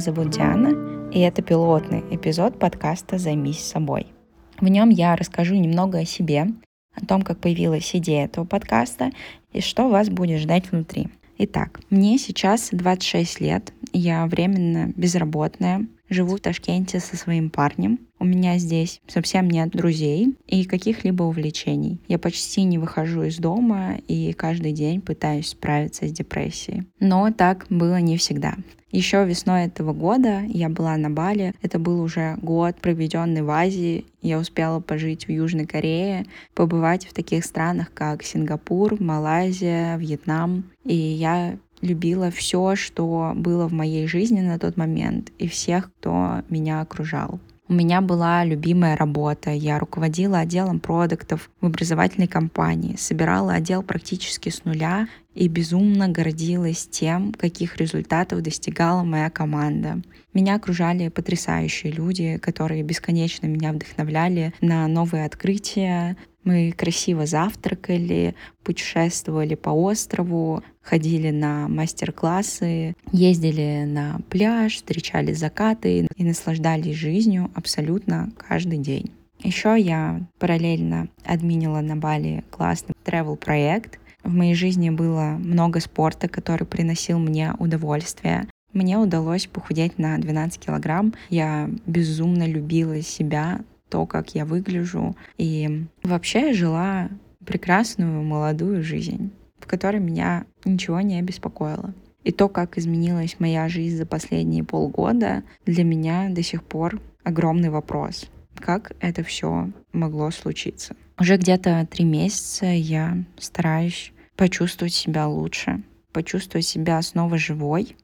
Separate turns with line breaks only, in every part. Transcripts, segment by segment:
Зовут Диана, и это пилотный эпизод подкаста «Займись собой». В нем я расскажу немного о себе, о том, как появилась идея этого подкаста и что вас будет ждать внутри. Итак, мне сейчас 26 лет, я временно безработная, живу в Ташкенте со своим парнем. У меня здесь совсем нет друзей и каких-либо увлечений. Я почти не выхожу из дома и каждый день пытаюсь справиться с депрессией. Но так было не всегда. Еще весной этого года я была на Бали. Это был уже год, проведенный в Азии. Я успела пожить в Южной Корее, побывать в таких странах, как Сингапур, Малайзия, Вьетнам. И я любила все, что было в моей жизни на тот момент, и всех, кто меня окружал. У меня была любимая работа. Я руководила отделом продуктов в образовательной компании, собирала отдел практически с нуля и безумно гордилась тем, каких результатов достигала моя команда. Меня окружали потрясающие люди, которые бесконечно меня вдохновляли на новые открытия, мы красиво завтракали, путешествовали по острову, ходили на мастер-классы, ездили на пляж, встречали закаты и наслаждались жизнью абсолютно каждый день. Еще я параллельно админила на Бали классный travel проект. В моей жизни было много спорта, который приносил мне удовольствие. Мне удалось похудеть на 12 килограмм. Я безумно любила себя, то, как я выгляжу. И вообще я жила прекрасную молодую жизнь, в которой меня ничего не беспокоило. И то, как изменилась моя жизнь за последние полгода, для меня до сих пор огромный вопрос. Как это все могло случиться? Уже где-то три месяца я стараюсь почувствовать себя лучше, почувствовать себя снова живой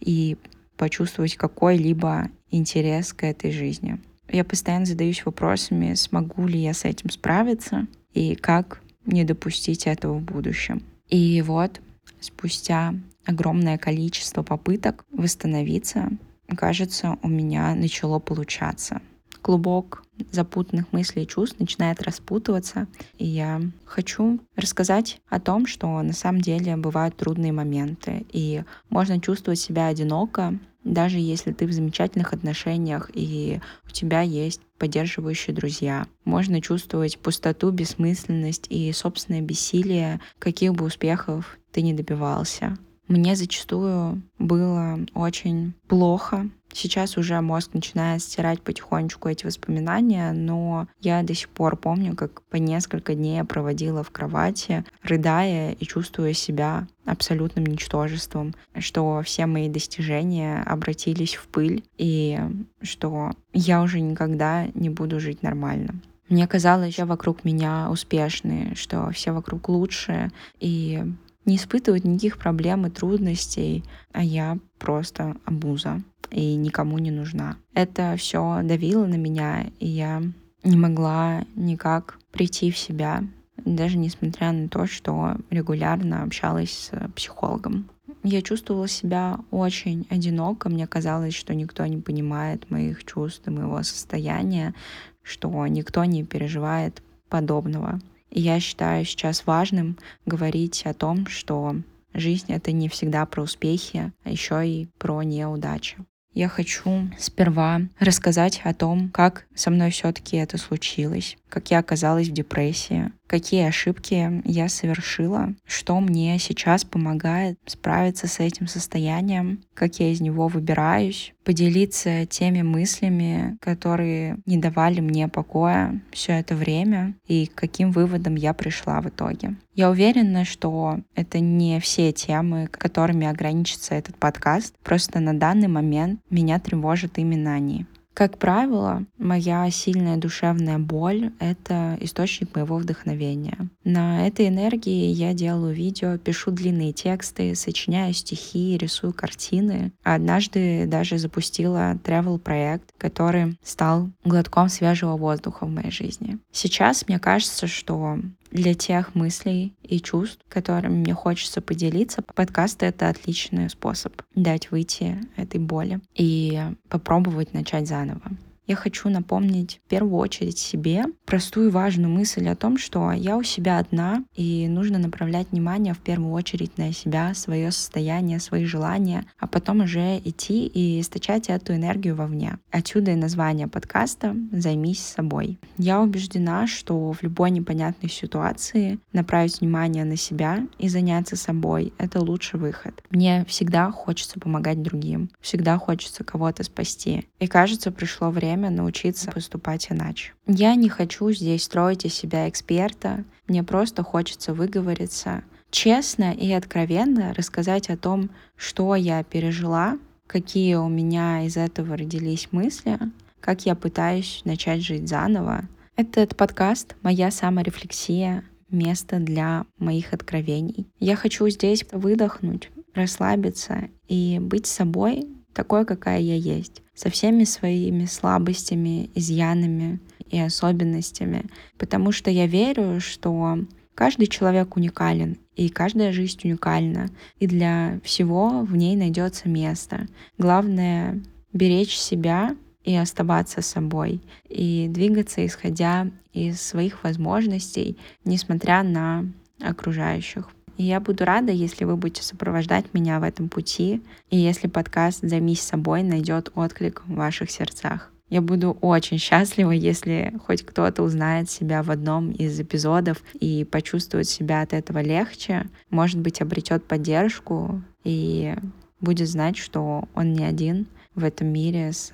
и почувствовать какой-либо интерес к этой жизни. Я постоянно задаюсь вопросами, смогу ли я с этим справиться и как не допустить этого в будущем. И вот спустя огромное количество попыток восстановиться, кажется, у меня начало получаться. Клубок запутанных мыслей и чувств начинает распутываться, и я хочу рассказать о том, что на самом деле бывают трудные моменты, и можно чувствовать себя одиноко, даже если ты в замечательных отношениях и у тебя есть поддерживающие друзья. Можно чувствовать пустоту, бессмысленность и собственное бессилие, каких бы успехов ты не добивался. Мне зачастую было очень плохо. Сейчас уже мозг начинает стирать потихонечку эти воспоминания, но я до сих пор помню, как по несколько дней проводила в кровати, рыдая и чувствуя себя абсолютным ничтожеством, что все мои достижения обратились в пыль и что я уже никогда не буду жить нормально. Мне казалось, что вокруг меня успешные, что все вокруг лучшие, и не испытывают никаких проблем и трудностей, а я просто обуза и никому не нужна. Это все давило на меня, и я не могла никак прийти в себя, даже несмотря на то, что регулярно общалась с психологом. Я чувствовала себя очень одиноко, мне казалось, что никто не понимает моих чувств и моего состояния, что никто не переживает подобного. И я считаю сейчас важным говорить о том, что жизнь — это не всегда про успехи, а еще и про неудачи. Я хочу сперва рассказать о том, как со мной все-таки это случилось, как я оказалась в депрессии, какие ошибки я совершила, что мне сейчас помогает справиться с этим состоянием, как я из него выбираюсь, поделиться теми мыслями, которые не давали мне покоя все это время и к каким выводам я пришла в итоге. Я уверена, что это не все темы, которыми ограничится этот подкаст, просто на данный момент меня тревожат именно они. Как правило, моя сильная душевная боль — это источник моего вдохновения. На этой энергии я делаю видео, пишу длинные тексты, сочиняю стихи, рисую картины. Однажды даже запустила travel проект, который стал глотком свежего воздуха в моей жизни. Сейчас мне кажется, что для тех мыслей и чувств, которыми мне хочется поделиться, подкаст — это отличный способ дать выйти этой боли и попробовать начать заново. Я хочу напомнить в первую очередь себе простую важную мысль о том, что я у себя одна, и нужно направлять внимание в первую очередь на себя, свое состояние, свои желания, а потом уже идти и источать эту энергию вовне. Отсюда и название подкаста «Займись собой». Я убеждена, что в любой непонятной ситуации направить внимание на себя и заняться собой — это лучший выход. Мне всегда хочется помогать другим, всегда хочется кого-то спасти. И кажется, пришло время научиться поступать иначе. Я не хочу здесь строить из себя эксперта, мне просто хочется выговориться, честно и откровенно рассказать о том, что я пережила, какие у меня из этого родились мысли, как я пытаюсь начать жить заново. Этот подкаст — моя саморефлексия, место для моих откровений. Я хочу здесь выдохнуть, расслабиться и быть собой такой, какая я есть, со всеми своими слабостями, изъянами и особенностями, потому что я верю, что каждый человек уникален, и каждая жизнь уникальна, и для всего в ней найдется место. Главное — беречь себя и оставаться собой, и двигаться, исходя из своих возможностей, несмотря на окружающих. И я буду рада, если вы будете сопровождать меня в этом пути, и если подкаст «Займись собой» найдет отклик в ваших сердцах. Я буду очень счастлива, если хоть кто-то узнает себя в одном из эпизодов и почувствует себя от этого легче, может быть, обретет поддержку и будет знать, что он не один в этом мире с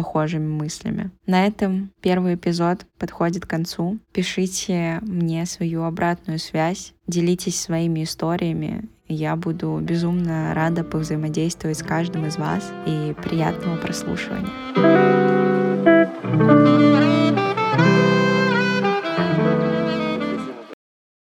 похожими мыслями. На этом первый эпизод подходит к концу. Пишите мне свою обратную связь, делитесь своими историями. Я буду безумно рада повзаимодействовать с каждым из вас и приятного прослушивания.